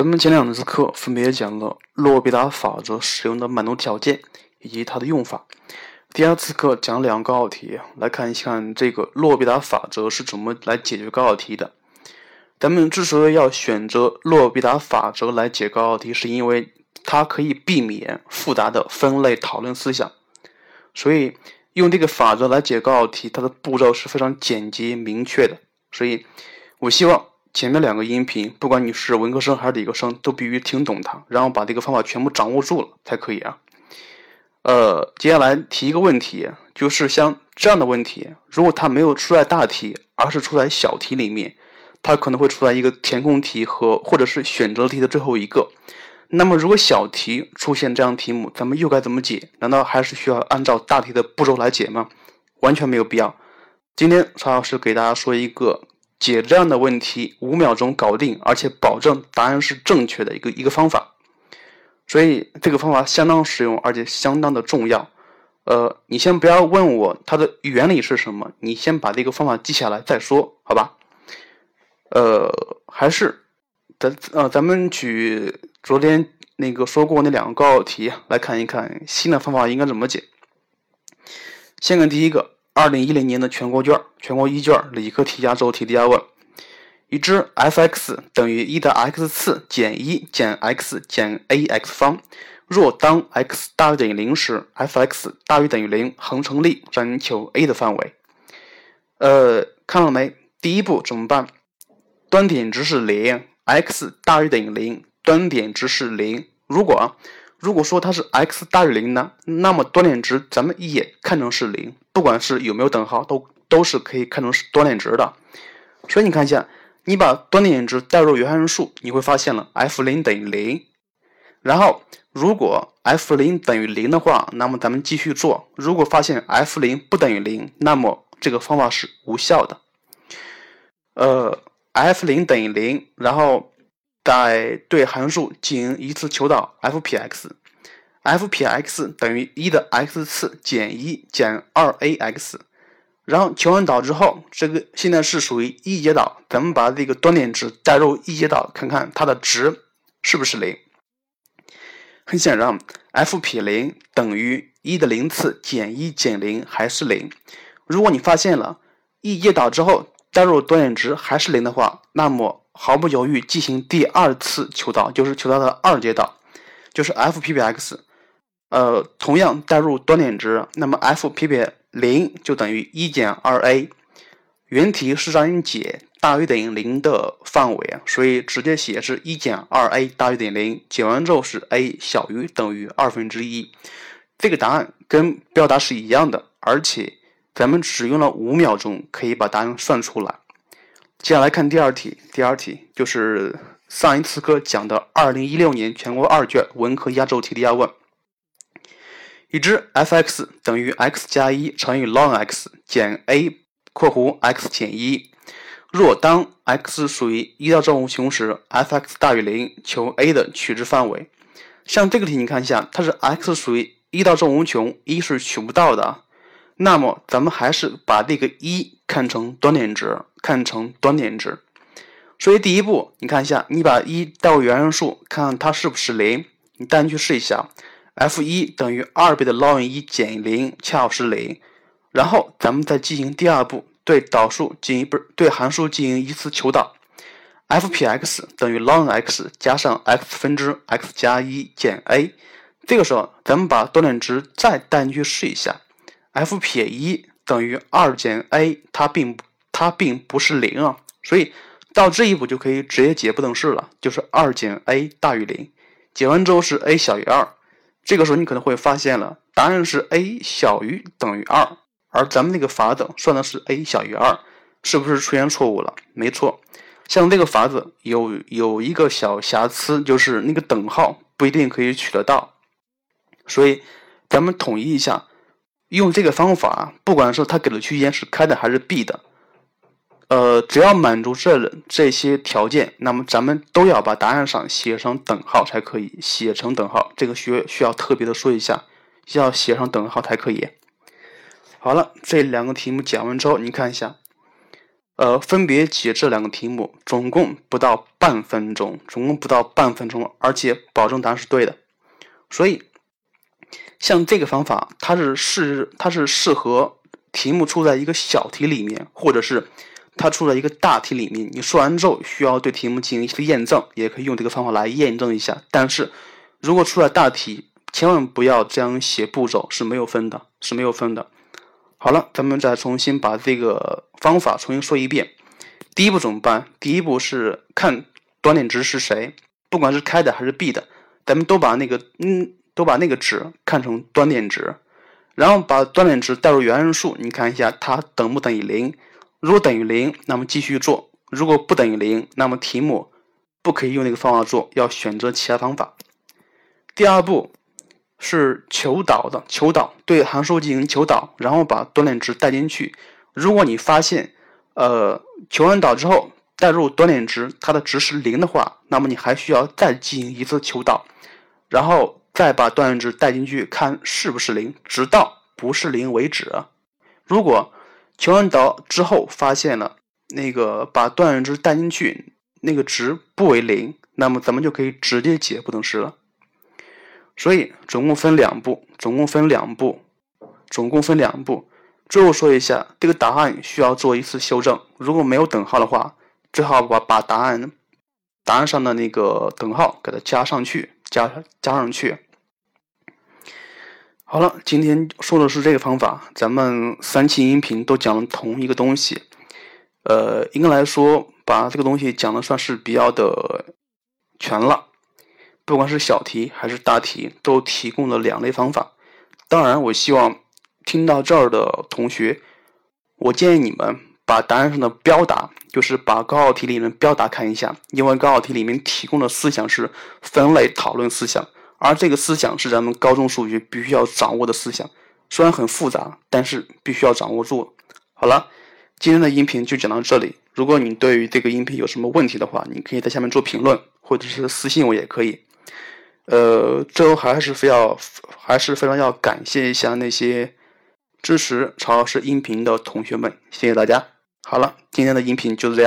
咱们前两次课分别讲了洛必达法则使用的满足条件以及它的用法。第二次课讲两个高考题，来看一看这个洛必达法则是怎么来解决高考题的。咱们之所以要选择洛必达法则来解高考题，是因为它可以避免复杂的分类讨论思想。所以用这个法则来解高考题，它的步骤是非常简洁明确的。所以我希望。前面两个音频，不管你是文科生还是理科生，都必须听懂它，然后把这个方法全部掌握住了才可以啊。呃，接下来提一个问题，就是像这样的问题，如果它没有出在大题，而是出在小题里面，它可能会出在一个填空题和或者是选择题的最后一个。那么如果小题出现这样题目，咱们又该怎么解？难道还是需要按照大题的步骤来解吗？完全没有必要。今天曹老师给大家说一个。解这样的问题五秒钟搞定，而且保证答案是正确的一个一个方法，所以这个方法相当实用，而且相当的重要。呃，你先不要问我它的原理是什么，你先把这个方法记下来再说，好吧？呃，还是咱呃咱们举昨天那个说过那两个高考题来看一看新的方法应该怎么解。先看第一个。二零一零年的全国卷，全国一卷理科题压轴题第二问：已知 f(x) 等于一的 x 次减一减 x 减 ax 方，若当 x 大于等于零时，f(x) 大于等于零恒成立，让你求 a 的范围。呃，看了没？第一步怎么办？端点值是零，x 大于等于零，端点值是零。如果如果说它是 x 大于零呢，那么端点值咱们也看成是零，不管是有没有等号，都都是可以看成是端点值的。所以你看一下，你把端点值代入原函数，你会发现了 f 零等于零。然后如果 f 零等于零的话，那么咱们继续做。如果发现 f 零不等于零，那么这个方法是无效的。呃，f 零等于零，然后。再对函数进行一次求导 f(px) f 撇 x 等于一的 x 次减一减二 ax，然后求完导之后，这个现在是属于一阶导，咱们把这个端点值代入一阶导，看看它的值是不是零。很显然，f 撇零等于一的零次减一减零还是零。如果你发现了一阶导之后代入端点值还是零的话，那么毫不犹豫进行第二次求导，就是求它的二阶导，就是 f p 撇 x，呃，同样代入端点值，那么 f p 撇零就等于一减二 a。原题是让你解大于等于零的范围，所以直接写是一减二 a 大于等于零，解完之后是 a 小于等于二分之一。这个答案跟标答是一样的，而且咱们只用了五秒钟可以把答案算出来。接下来看第二题，第二题就是上一次课讲的二零一六年全国二卷文科压轴题第二问。已知 f(x) 等于 x 加一乘以 ln(x) 减 a（ 括弧 x 减一）。若当 x 属于一到正无穷时，f(x) 大于零，求 a 的取值范围。像这个题，你看一下，它是 x 属于一到正无穷，一是取不到的。那么咱们还是把这个一看成端点值，看成端点值。所以第一步，你看一下，你把一代入原函数，看看它是不是零。你单去试一下，f 一等于二倍的 ln 一减零，恰好是零。然后咱们再进行第二步，对导数进行不是对函数进行一次求导，f 撇 x 等于 ln x 加上 x 分之 x 加一减 a。这个时候，咱们把端点值再带进去试一下。f 撇一等于二减 a，它并它并不是零啊，所以到这一步就可以直接解不等式了，就是二减 a 大于零。解完之后是 a 小于二，这个时候你可能会发现了，答案是 a 小于等于二，而咱们那个法等算的是 a 小于二，是不是出现错误了？没错，像这个法子有有一个小瑕疵，就是那个等号不一定可以取得到，所以咱们统一一下。用这个方法，不管是它给的区间是开的还是闭的，呃，只要满足这这些条件，那么咱们都要把答案上写上等号才可以。写成等号，这个需需要特别的说一下，要写上等号才可以。好了，这两个题目讲完之后，你看一下，呃，分别解这两个题目，总共不到半分钟，总共不到半分钟，而且保证答案是对的。所以，像这个方法，它是适它是适合题目出在一个小题里面，或者是它出在一个大题里面。你说完之后，需要对题目进行一个验证，也可以用这个方法来验证一下。但是如果出了大题，千万不要这样写步骤，是没有分的，是没有分的。好了，咱们再重新把这个方法重新说一遍。第一步怎么办？第一步是看端点值是谁，不管是开的还是闭的，咱们都把那个嗯，都把那个值看成端点值，然后把端点值代入原函数，你看一下它等不等于零。如果等于零，那么继续做；如果不等于零，那么题目不可以用那个方法做，要选择其他方法。第二步。是求导的，求导对函数进行求导，然后把端点值带进去。如果你发现，呃，求完导之后代入端点值，它的值是零的话，那么你还需要再进行一次求导，然后再把端点值带进去，看是不是零，直到不是零为止。如果求完导之后发现了那个把端点值带进去那个值不为零，那么咱们就可以直接解不等式了。所以总共分两步，总共分两步，总共分两步。最后说一下，这个答案需要做一次修正。如果没有等号的话，最好把把答案答案上的那个等号给它加上去，加加上去。好了，今天说的是这个方法。咱们三期音频都讲了同一个东西，呃，应该来说把这个东西讲的算是比较的全了。不管是小题还是大题，都提供了两类方法。当然，我希望听到这儿的同学，我建议你们把答案上的标答，就是把高考题里面标答看一下，因为高考题里面提供的思想是分类讨论思想，而这个思想是咱们高中数学必须要掌握的思想。虽然很复杂，但是必须要掌握住。好了，今天的音频就讲到这里。如果你对于这个音频有什么问题的话，你可以在下面做评论，或者是私信我也可以。呃，最后还是非要，还是非常要感谢一下那些支持曹老师音频的同学们，谢谢大家。好了，今天的音频就是这样。